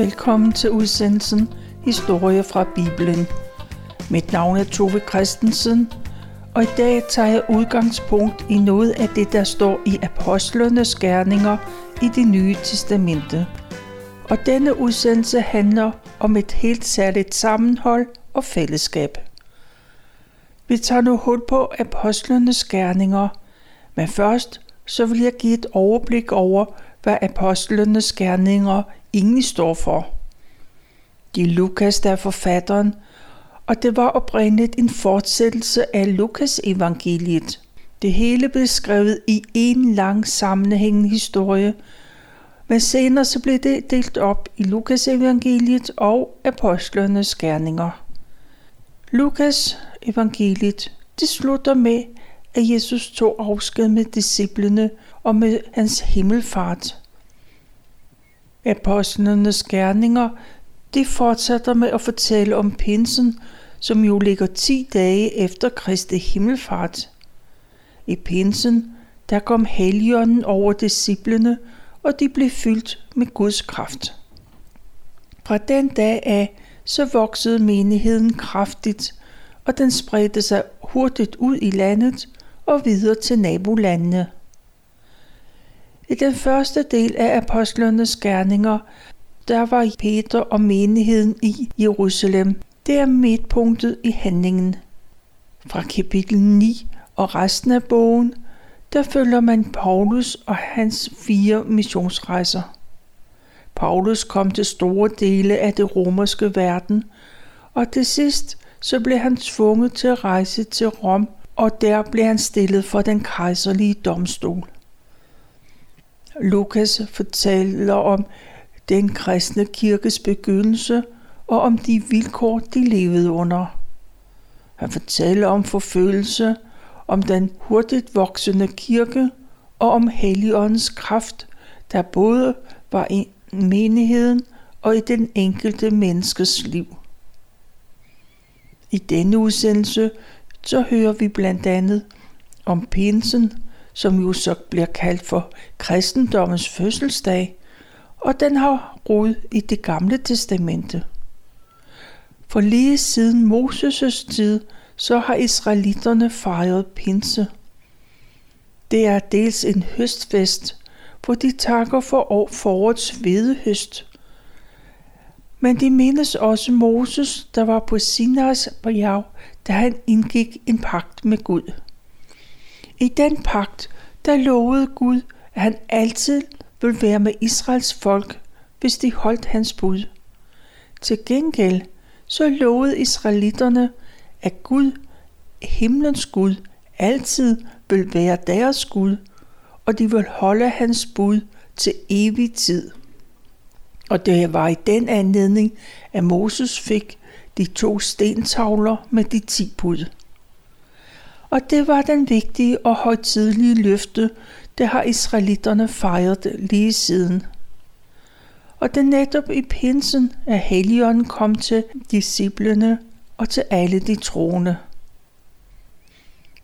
Velkommen til udsendelsen Historie fra Bibelen. Mit navn er Tove Christensen, og i dag tager jeg udgangspunkt i noget af det, der står i Apostlenes Gerninger i det Nye Testamente. Og denne udsendelse handler om et helt særligt sammenhold og fællesskab. Vi tager nu hul på Apostlenes Gerninger, men først så vil jeg give et overblik over, hvad Apostlenes Gerninger egentlig står for. Det er Lukas, der er forfatteren, og det var oprindeligt en fortsættelse af Lukas evangeliet. Det hele blev skrevet i en lang sammenhængende historie, men senere så blev det delt op i Lukas evangeliet og apostlenes gerninger. Lukas evangeliet, det slutter med, at Jesus tog afsked med disciplene og med hans himmelfart. Apostlenes gerninger, de fortsætter med at fortælle om pinsen, som jo ligger 10 dage efter Kristi himmelfart. I pinsen, der kom helligånden over disciplene, og de blev fyldt med Guds kraft. Fra den dag af, så voksede menigheden kraftigt, og den spredte sig hurtigt ud i landet og videre til nabolandene. I den første del af apostlenes gerninger, der var Peter og menigheden i Jerusalem. Det er midtpunktet i handlingen. Fra kapitel 9 og resten af bogen, der følger man Paulus og hans fire missionsrejser. Paulus kom til store dele af det romerske verden, og til sidst så blev han tvunget til at rejse til Rom, og der blev han stillet for den kejserlige domstol. Lukas fortæller om den kristne kirkes begyndelse og om de vilkår, de levede under. Han fortæller om forfølgelse, om den hurtigt voksende kirke og om Helligåndens kraft, der både var i menigheden og i den enkelte menneskes liv. I denne udsendelse så hører vi blandt andet om pinsen, som jo så bliver kaldt for kristendommens fødselsdag, og den har rod i det gamle testamente. For lige siden Moses' tid, så har israelitterne fejret pinse. Det er dels en høstfest, hvor de takker for forårets hvedehøst. Men de mindes også Moses, der var på Sinais bjerg, da han indgik en pagt med Gud. I den pagt, der lovede Gud, at han altid ville være med Israels folk, hvis de holdt hans bud. Til gengæld så lovede israelitterne, at Gud, himlens Gud, altid vil være deres Gud, og de vil holde hans bud til evig tid. Og det var i den anledning, at Moses fik de to stentavler med de ti bud. Og det var den vigtige og højtidlige løfte, det har israelitterne fejret lige siden. Og det netop i pinsen, at Helligånden kom til disciplene og til alle de troende.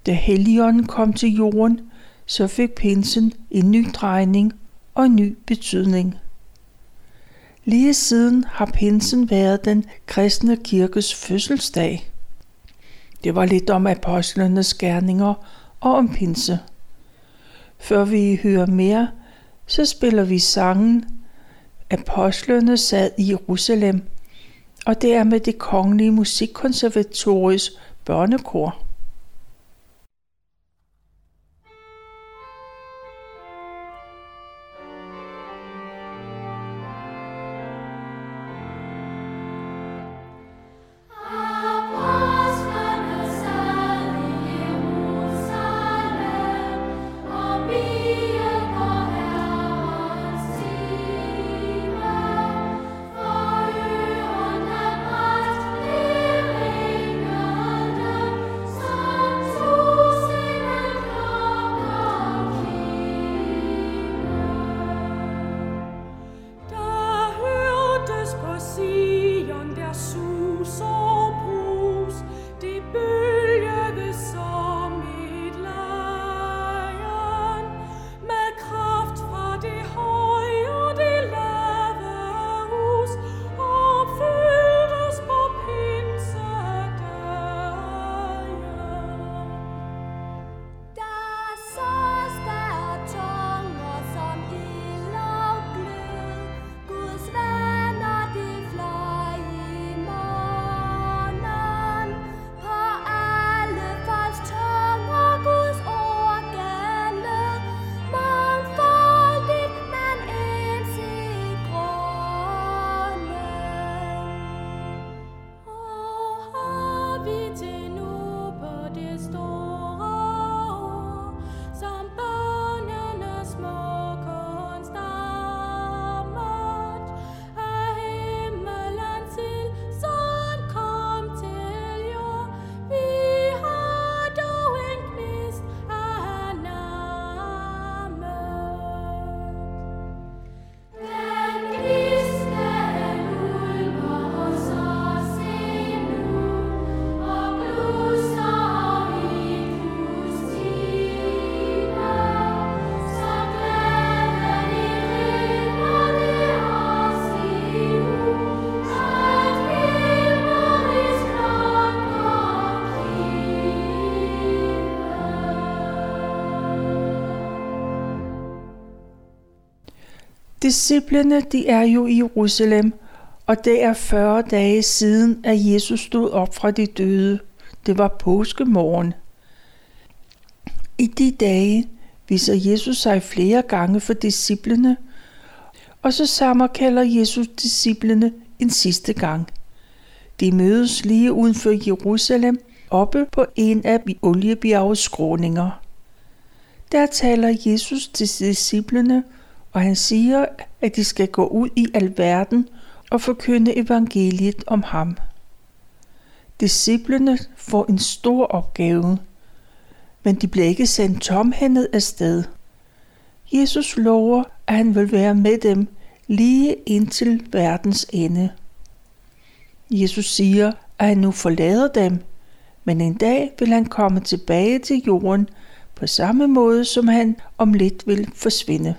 Da Helligånden kom til jorden, så fik pinsen en ny drejning og en ny betydning. Lige siden har pinsen været den kristne kirkes fødselsdag. Det var lidt om apostlenes gerninger og om pinse. Før vi hører mere, så spiller vi sangen Apostlene sad i Jerusalem, og det er med det kongelige musikkonservatoriets børnekor. Disciplerne de er jo i Jerusalem, og det er 40 dage siden, at Jesus stod op fra de døde. Det var påskemorgen. I de dage viser Jesus sig flere gange for disciplene, og så sammenkalder Jesus disciplene en sidste gang. De mødes lige uden for Jerusalem, oppe på en af oliebjergets skråninger. Der taler Jesus til disciplene, og han siger, at de skal gå ud i alverden og forkynde evangeliet om ham. Disciplene får en stor opgave, men de bliver ikke sendt tomhændet afsted. Jesus lover, at han vil være med dem lige indtil verdens ende. Jesus siger, at han nu forlader dem, men en dag vil han komme tilbage til jorden på samme måde, som han om lidt vil forsvinde.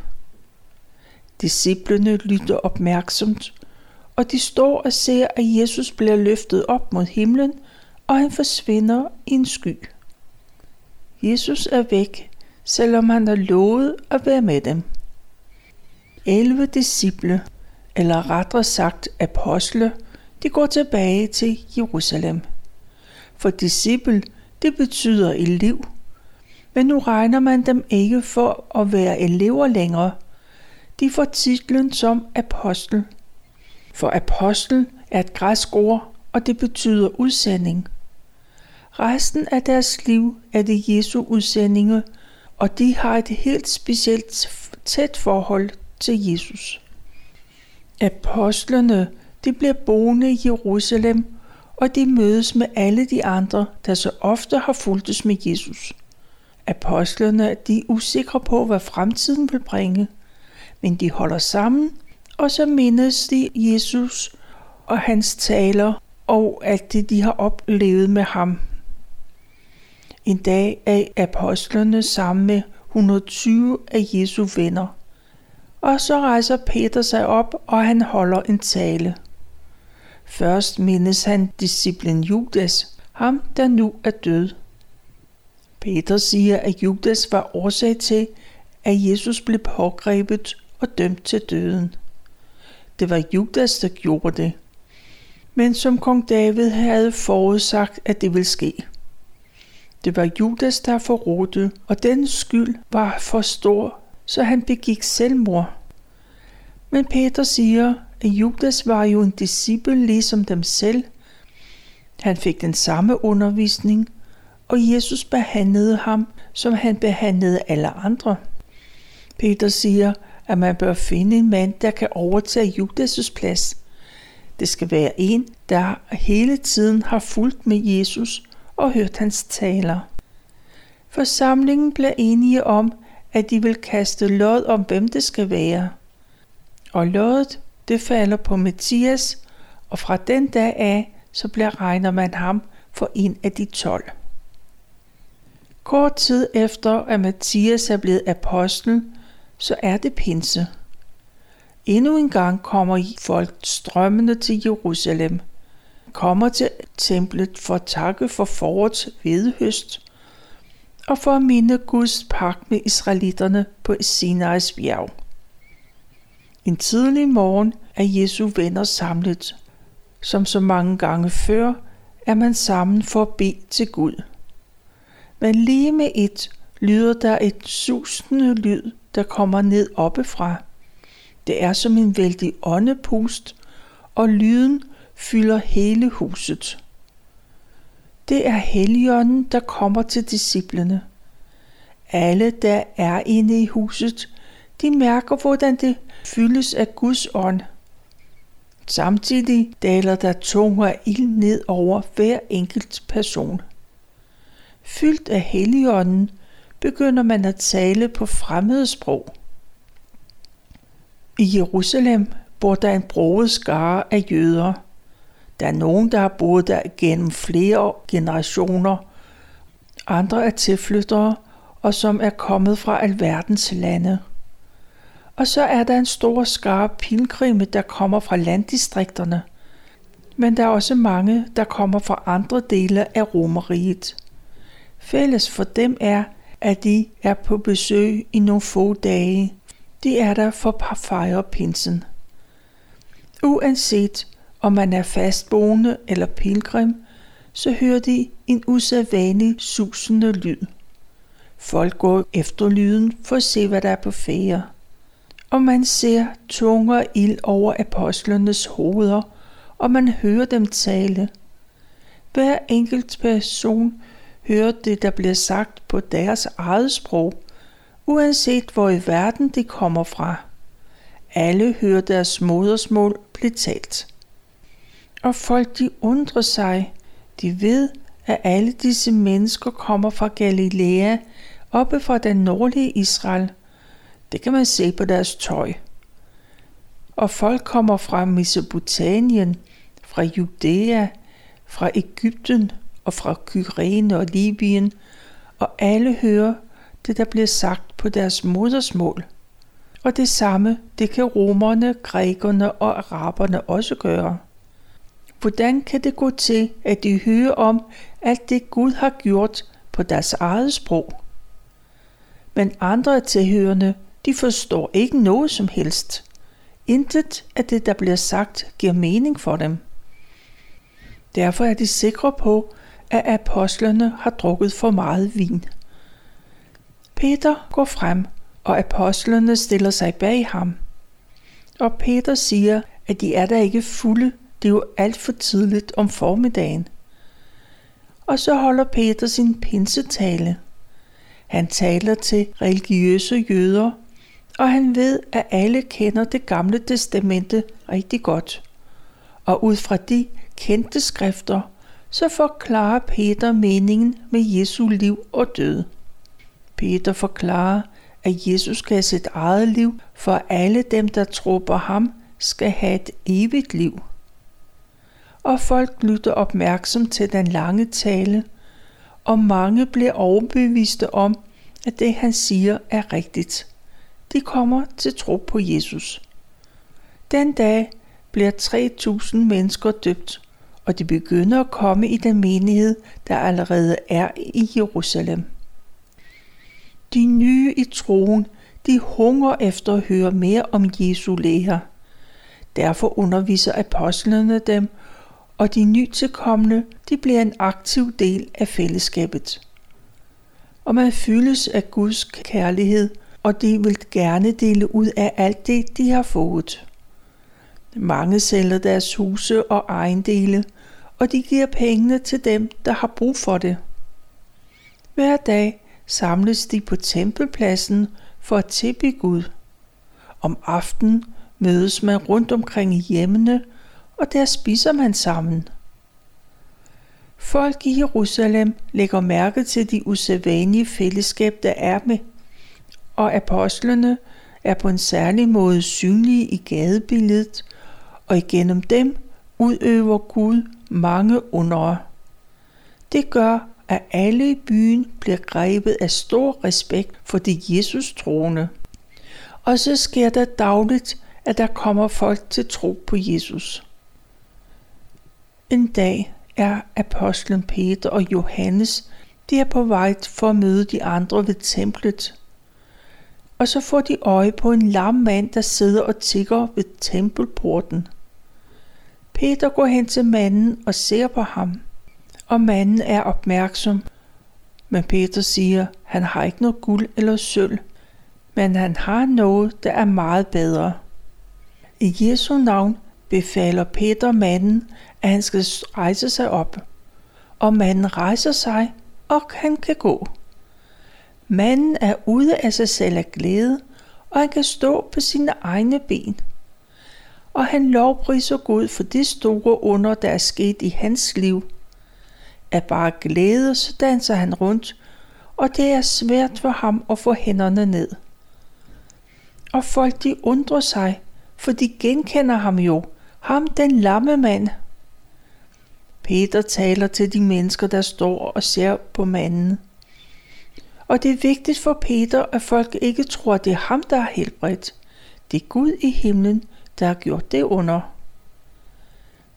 Disciplene lytter opmærksomt, og de står og ser, at Jesus bliver løftet op mod himlen, og han forsvinder i en sky. Jesus er væk, selvom han har lovet at være med dem. 11 disciple, eller rettere sagt apostle, de går tilbage til Jerusalem. For disciple, det betyder elev. Men nu regner man dem ikke for at være elever længere. De får titlen som apostel. For apostel er et græsk ord, og det betyder udsending. Resten af deres liv er det Jesu udsendinge, og de har et helt specielt tæt forhold til Jesus. Apostlene de bliver boende i Jerusalem, og de mødes med alle de andre, der så ofte har fulgtes med Jesus. Apostlene de er usikre på, hvad fremtiden vil bringe, men de holder sammen, og så mindes de Jesus og hans taler og alt det, de har oplevet med ham. En dag er apostlene sammen med 120 af Jesu venner. Og så rejser Peter sig op, og han holder en tale. Først mindes han disciplen Judas, ham der nu er død. Peter siger, at Judas var årsag til, at Jesus blev pågrebet og dømt til døden. Det var Judas, der gjorde det. Men som kong David havde forudsagt, at det ville ske. Det var Judas, der forrådte, og den skyld var for stor, så han begik selvmord. Men Peter siger, at Judas var jo en disciple ligesom dem selv. Han fik den samme undervisning, og Jesus behandlede ham, som han behandlede alle andre. Peter siger, at man bør finde en mand, der kan overtage Judas' plads. Det skal være en, der hele tiden har fulgt med Jesus og hørt hans taler. Forsamlingen blev enige om, at de vil kaste lod om, hvem det skal være. Og loddet, det falder på Mathias, og fra den dag af, så bliver regner man ham for en af de tolv. Kort tid efter, at Mathias er blevet apostel, så er det pinse. Endnu en gang kommer folk strømmende til Jerusalem, kommer til templet for at takke for forårets vedhøst og for at minde Guds pagt med israelitterne på Sinais bjerg. En tidlig morgen er Jesu venner samlet. Som så mange gange før er man sammen for at bede til Gud. Men lige med et lyder der et susende lyd, der kommer ned oppefra. Det er som en vældig åndepust, og lyden fylder hele huset. Det er Helligånden, der kommer til disciplene. Alle, der er inde i huset, de mærker, hvordan det fyldes af Guds ånd. Samtidig daler der tunger ild ned over hver enkelt person. Fyldt af Helligånden begynder man at tale på fremmede sprog. I Jerusalem bor der en broet skare af jøder. Der er nogen, der har boet der gennem flere generationer. Andre er tilflyttere, og som er kommet fra alverdens lande. Og så er der en stor skare pilgrimme, der kommer fra landdistrikterne. Men der er også mange, der kommer fra andre dele af Romeriet. Fælles for dem er, at de er på besøg i nogle få dage. De er der for at fejre pinsen. Uanset om man er fastboende eller pilgrim, så hører de en usædvanlig susende lyd. Folk går efter lyden for at se, hvad der er på fære. Og man ser tunger ild over apostlenes hoveder, og man hører dem tale. Hver enkelt person høre det, der bliver sagt på deres eget sprog, uanset hvor i verden de kommer fra. Alle hører deres modersmål blive talt. Og folk de undrer sig. De ved, at alle disse mennesker kommer fra Galilea, oppe fra den nordlige Israel. Det kan man se på deres tøj. Og folk kommer fra Mesopotamien, fra Judæa, fra Ægypten og fra Kyrene og Libyen, og alle hører det, der bliver sagt på deres modersmål. Og det samme, det kan romerne, grækerne og araberne også gøre. Hvordan kan det gå til, at de hører om alt det Gud har gjort på deres eget sprog? Men andre tilhørende, de forstår ikke noget som helst. Intet af det, der bliver sagt, giver mening for dem. Derfor er de sikre på, at apostlerne har drukket for meget vin. Peter går frem, og apostlerne stiller sig bag ham. Og Peter siger, at de er der ikke fulde, det er jo alt for tidligt om formiddagen. Og så holder Peter sin pinsetale. Han taler til religiøse jøder, og han ved, at alle kender det gamle testamente rigtig godt. Og ud fra de kendte skrifter, så forklarer Peter meningen med Jesu liv og død. Peter forklarer, at Jesus skal have sit eget liv, for alle dem, der tror på ham, skal have et evigt liv. Og folk lytter opmærksom til den lange tale, og mange bliver overbeviste om, at det han siger er rigtigt. De kommer til tro på Jesus. Den dag bliver 3.000 mennesker døbt, og de begynder at komme i den menighed, der allerede er i Jerusalem. De nye i troen, de hunger efter at høre mere om Jesu lære. Derfor underviser apostlene dem, og de nytilkommende, de bliver en aktiv del af fællesskabet. Og man fyldes af Guds kærlighed, og de vil gerne dele ud af alt det, de har fået. Mange sælger deres huse og ejendele, og de giver pengene til dem, der har brug for det. Hver dag samles de på tempelpladsen for at tilbe Gud. Om aftenen mødes man rundt omkring i hjemmene, og der spiser man sammen. Folk i Jerusalem lægger mærke til de usædvanlige fællesskab, der er med, og apostlene er på en særlig måde synlige i gadebilledet, og igennem dem udøver Gud mange undre. Det gør, at alle i byen bliver grebet af stor respekt for de Jesus troende. Og så sker der dagligt, at der kommer folk til tro på Jesus. En dag er apostlen Peter og Johannes, de er på vej for at møde de andre ved templet. Og så får de øje på en lam mand, der sidder og tigger ved tempelporten. Peter går hen til manden og ser på ham, og manden er opmærksom. Men Peter siger, han har ikke noget guld eller sølv, men han har noget, der er meget bedre. I Jesu navn befaler Peter manden, at han skal rejse sig op. Og manden rejser sig, og han kan gå. Manden er ude af sig selv af glæde, og han kan stå på sine egne ben og han lovpriser Gud for det store under, der er sket i hans liv. Af bare glæde, så danser han rundt, og det er svært for ham at få hænderne ned. Og folk de undrer sig, for de genkender ham jo, ham den lamme mand. Peter taler til de mennesker, der står og ser på manden. Og det er vigtigt for Peter, at folk ikke tror, at det er ham, der er helbredt. Det er Gud i himlen, der har gjort det under.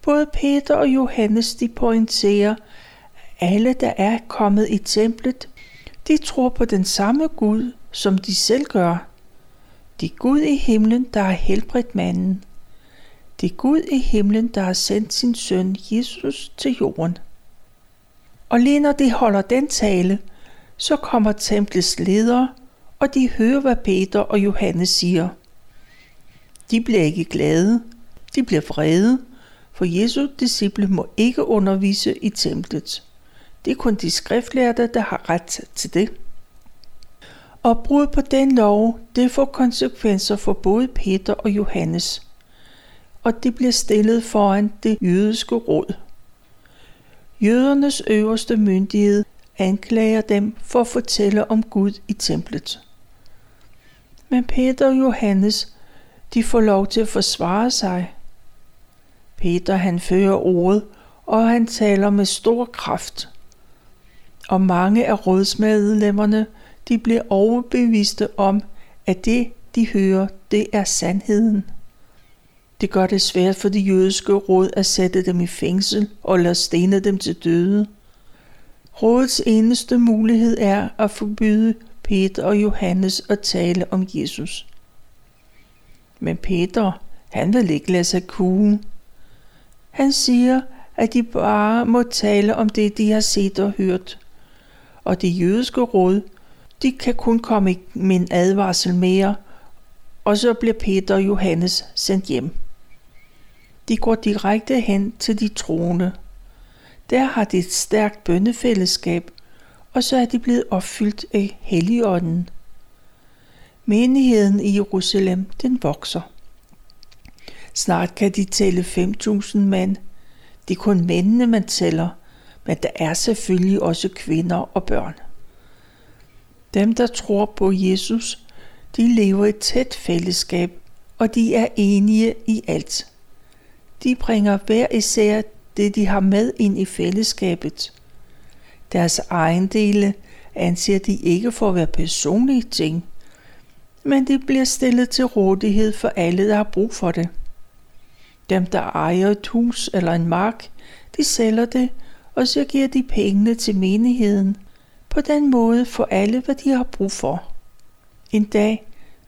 Både Peter og Johannes de pointerer, at alle, der er kommet i templet, de tror på den samme Gud, som de selv gør. Det er Gud i himlen, der har helbredt manden. Det er Gud i himlen, der har sendt sin søn Jesus til jorden. Og lige når de holder den tale, så kommer templets ledere, og de hører, hvad Peter og Johannes siger. De bliver ikke glade, de bliver vrede, for Jesu disciple må ikke undervise i templet. Det er kun de skriftlærte, der har ret til det. Og brud på den lov, det får konsekvenser for både Peter og Johannes. Og det bliver stillet foran det jødiske råd. Jødernes øverste myndighed anklager dem for at fortælle om Gud i templet. Men Peter og Johannes, de får lov til at forsvare sig. Peter han fører ordet, og han taler med stor kraft. Og mange af rådsmedlemmerne, de bliver overbeviste om, at det, de hører, det er sandheden. Det gør det svært for de jødiske råd at sætte dem i fængsel og lade stene dem til døde. Rådets eneste mulighed er at forbyde Peter og Johannes at tale om Jesus. Men Peter, han vil ikke lade sig kue. Han siger, at de bare må tale om det, de har set og hørt. Og det jødiske råd, de kan kun komme med en advarsel mere, og så bliver Peter og Johannes sendt hjem. De går direkte hen til de troende. Der har de et stærkt bønnefællesskab, og så er de blevet opfyldt af Helligånden. Menigheden i Jerusalem, den vokser. Snart kan de tælle 5.000 mand. Det er kun mændene, man tæller, men der er selvfølgelig også kvinder og børn. Dem, der tror på Jesus, de lever i tæt fællesskab, og de er enige i alt. De bringer hver især det, de har med ind i fællesskabet. Deres ejendele anser de ikke for at være personlige ting, men det bliver stillet til rådighed for alle, der har brug for det. Dem, der ejer et hus eller en mark, de sælger det, og så giver de pengene til menigheden. På den måde får alle, hvad de har brug for. En dag,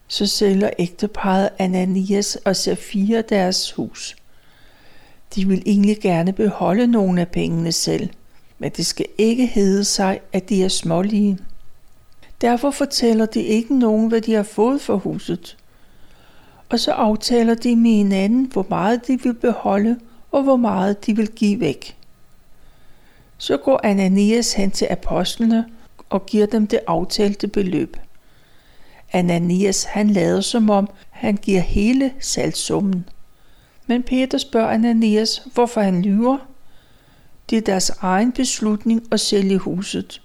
så sælger ægteparet Ananias og Safira deres hus. De vil egentlig gerne beholde nogle af pengene selv, men det skal ikke hedde sig, at de er smålige. Derfor fortæller de ikke nogen, hvad de har fået for huset. Og så aftaler de med hinanden, hvor meget de vil beholde, og hvor meget de vil give væk. Så går Ananias hen til apostlene og giver dem det aftalte beløb. Ananias han lader som om, han giver hele salgsummen. Men Peter spørger Ananias, hvorfor han lyver. Det er deres egen beslutning at sælge huset,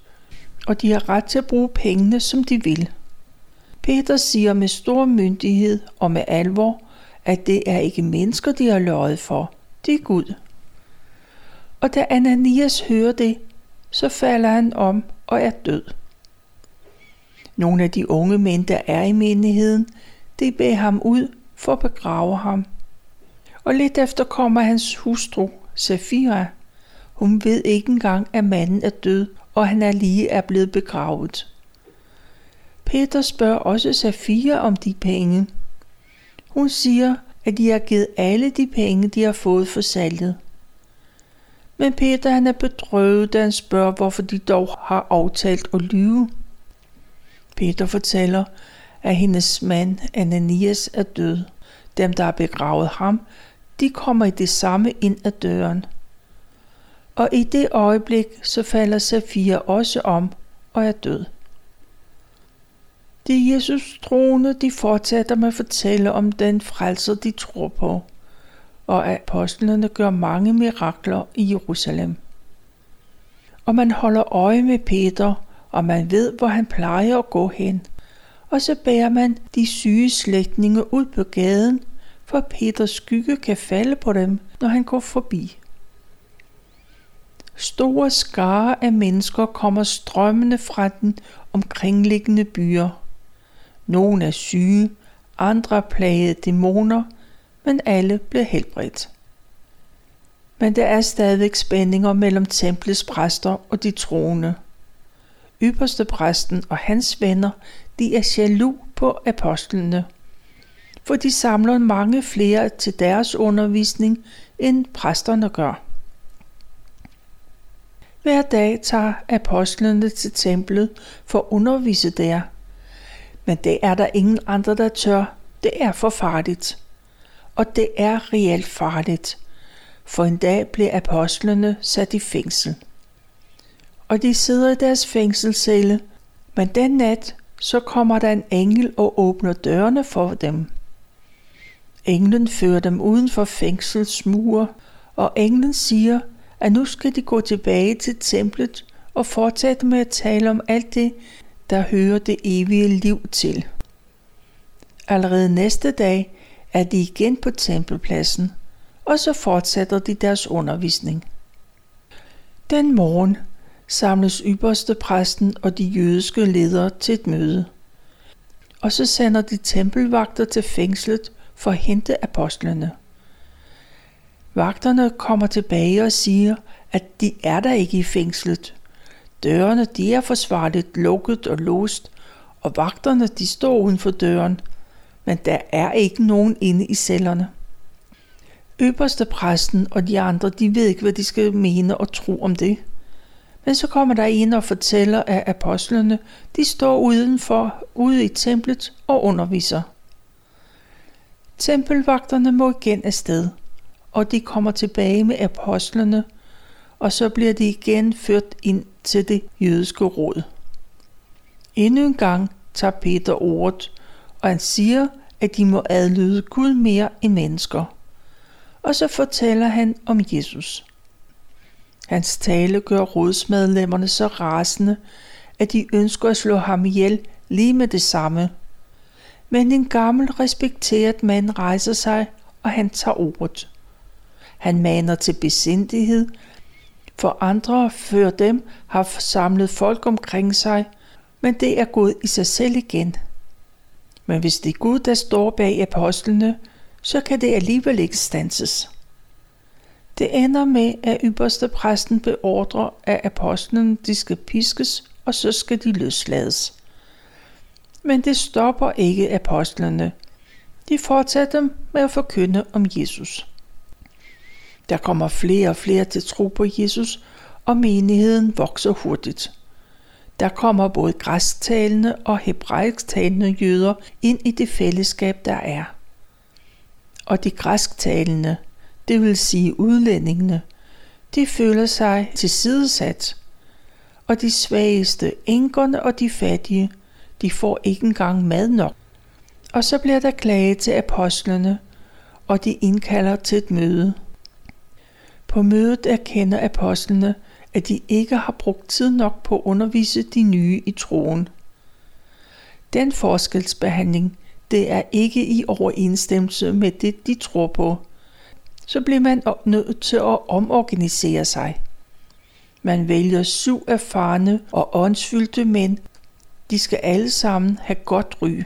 og de har ret til at bruge pengene, som de vil. Peter siger med stor myndighed og med alvor, at det er ikke mennesker, de har løjet for, det er Gud. Og da Ananias hører det, så falder han om og er død. Nogle af de unge mænd, der er i menigheden, de beder ham ud for at begrave ham. Og lidt efter kommer hans hustru, Safira. Hun ved ikke engang, at manden er død, og han er lige er blevet begravet. Peter spørger også Safira om de penge. Hun siger, at de har givet alle de penge, de har fået for salget. Men Peter han er bedrøvet, da han spørger, hvorfor de dog har aftalt at lyve. Peter fortæller, at hendes mand Ananias er død. Dem, der har begravet ham, de kommer i det samme ind ad døren. Og i det øjeblik, så falder Safira også om og er død. De Jesus troende, de fortsætter med at fortælle om den frelser, de tror på, og apostlene gør mange mirakler i Jerusalem. Og man holder øje med Peter, og man ved, hvor han plejer at gå hen. Og så bærer man de syge slægtninge ud på gaden, for Peters skygge kan falde på dem, når han går forbi. Store skare af mennesker kommer strømmende fra den omkringliggende byer. Nogle er syge, andre plagede dæmoner, men alle blev helbredt. Men der er stadig spændinger mellem templets præster og de troende. Ypperste præsten og hans venner, de er jaloux på apostlene, for de samler mange flere til deres undervisning, end præsterne gør. Hver dag tager apostlene til templet for at undervise der. Men det er der ingen andre, der tør. Det er for farligt. Og det er reelt farligt. For en dag blev apostlene sat i fængsel. Og de sidder i deres fængselscelle, men den nat så kommer der en engel og åbner dørene for dem. Englen fører dem uden for fængselsmure, og englen siger, at nu skal de gå tilbage til templet og fortsætte med at tale om alt det, der hører det evige liv til. Allerede næste dag er de igen på tempelpladsen, og så fortsætter de deres undervisning. Den morgen samles ypperste præsten og de jødiske ledere til et møde. Og så sender de tempelvagter til fængslet for at hente apostlene. Vagterne kommer tilbage og siger, at de er der ikke i fængslet. Dørene de er forsvarligt lukket og låst, og vagterne de står uden for døren, men der er ikke nogen inde i cellerne. Øverste præsten og de andre, de ved ikke, hvad de skal mene og tro om det. Men så kommer der en og fortæller, at apostlene, de står udenfor, ude i templet og underviser. Tempelvagterne må igen afsted, og de kommer tilbage med apostlene, og så bliver de igen ført ind til det jødiske råd. Endnu en gang tager Peter ordet, og han siger, at de må adlyde Gud mere end mennesker. Og så fortæller han om Jesus. Hans tale gør rådsmedlemmerne så rasende, at de ønsker at slå ham ihjel lige med det samme. Men en gammel respekteret mand rejser sig, og han tager ordet. Han maner til besindighed, for andre før dem har samlet folk omkring sig, men det er Gud i sig selv igen. Men hvis det er Gud, der står bag apostlene, så kan det alligevel ikke stanses. Det ender med, at ypperste præsten beordrer, at apostlene de skal piskes, og så skal de løslades. Men det stopper ikke apostlene. De fortsætter med at forkynde om Jesus. Der kommer flere og flere til tro på Jesus, og menigheden vokser hurtigt. Der kommer både græstalende og hebraisktalende jøder ind i det fællesskab, der er. Og de græsktalende, det vil sige udlændingene, de føler sig tilsidesat. Og de svageste, enkerne og de fattige, de får ikke engang mad nok. Og så bliver der klage til apostlene, og de indkalder til et møde. På mødet erkender apostlene, at de ikke har brugt tid nok på at undervise de nye i troen. Den forskelsbehandling, det er ikke i overensstemmelse med det, de tror på. Så bliver man nødt til at omorganisere sig. Man vælger syv erfarne og åndsfyldte mænd. De skal alle sammen have godt ry.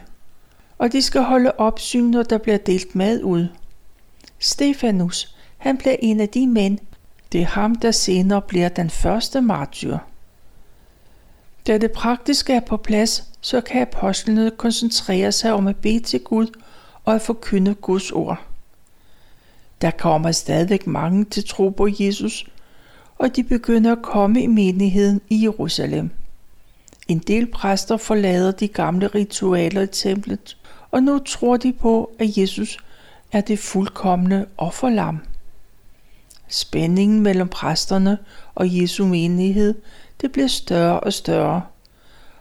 Og de skal holde opsyn, når der bliver delt mad ud. Stefanus, han bliver en af de mænd, det er ham, der senere bliver den første martyr. Da det praktiske er på plads, så kan apostlene koncentrere sig om at bede til Gud og at forkynde Guds ord. Der kommer stadig mange til tro på Jesus, og de begynder at komme i menigheden i Jerusalem. En del præster forlader de gamle ritualer i templet, og nu tror de på, at Jesus er det fuldkommende offerlam. Spændingen mellem præsterne og Jesu menighed, det bliver større og større,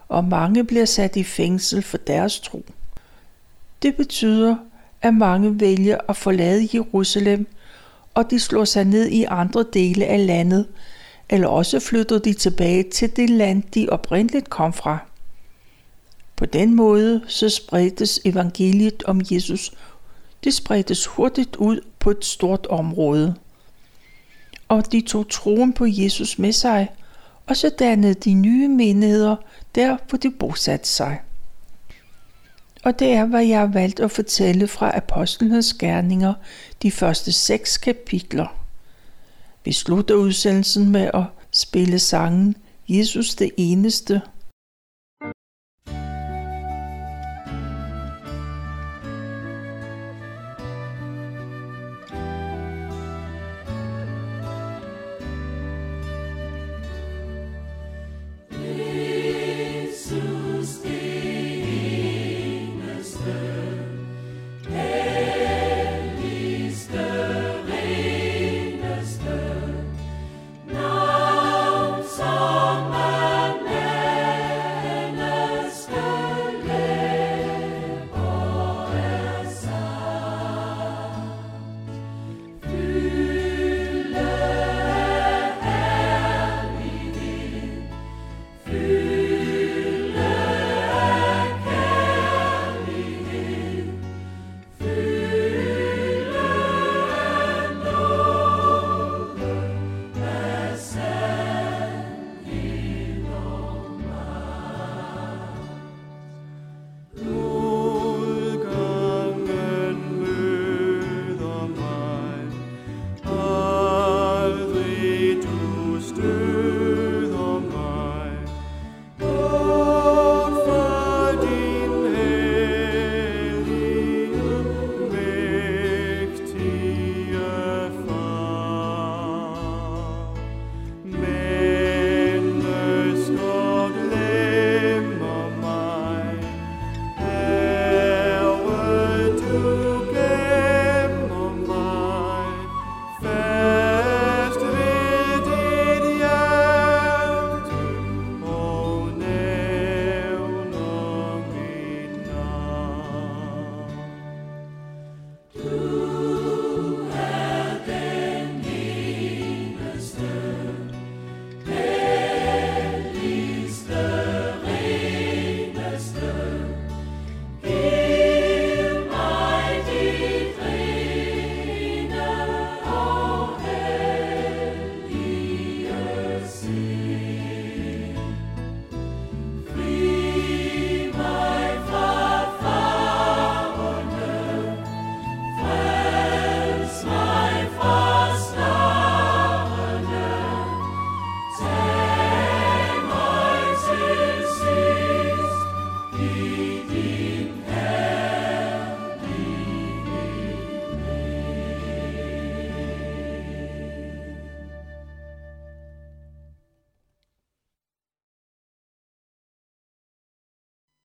og mange bliver sat i fængsel for deres tro. Det betyder, at mange vælger at forlade Jerusalem, og de slår sig ned i andre dele af landet, eller også flytter de tilbage til det land, de oprindeligt kom fra. På den måde så spredtes evangeliet om Jesus. Det spredtes hurtigt ud på et stort område og de tog troen på Jesus med sig, og så dannede de nye menigheder der, hvor de bosatte sig. Og det er, hvad jeg har valgt at fortælle fra Apostlenes Gerninger, de første seks kapitler. Vi slutter udsendelsen med at spille sangen Jesus det eneste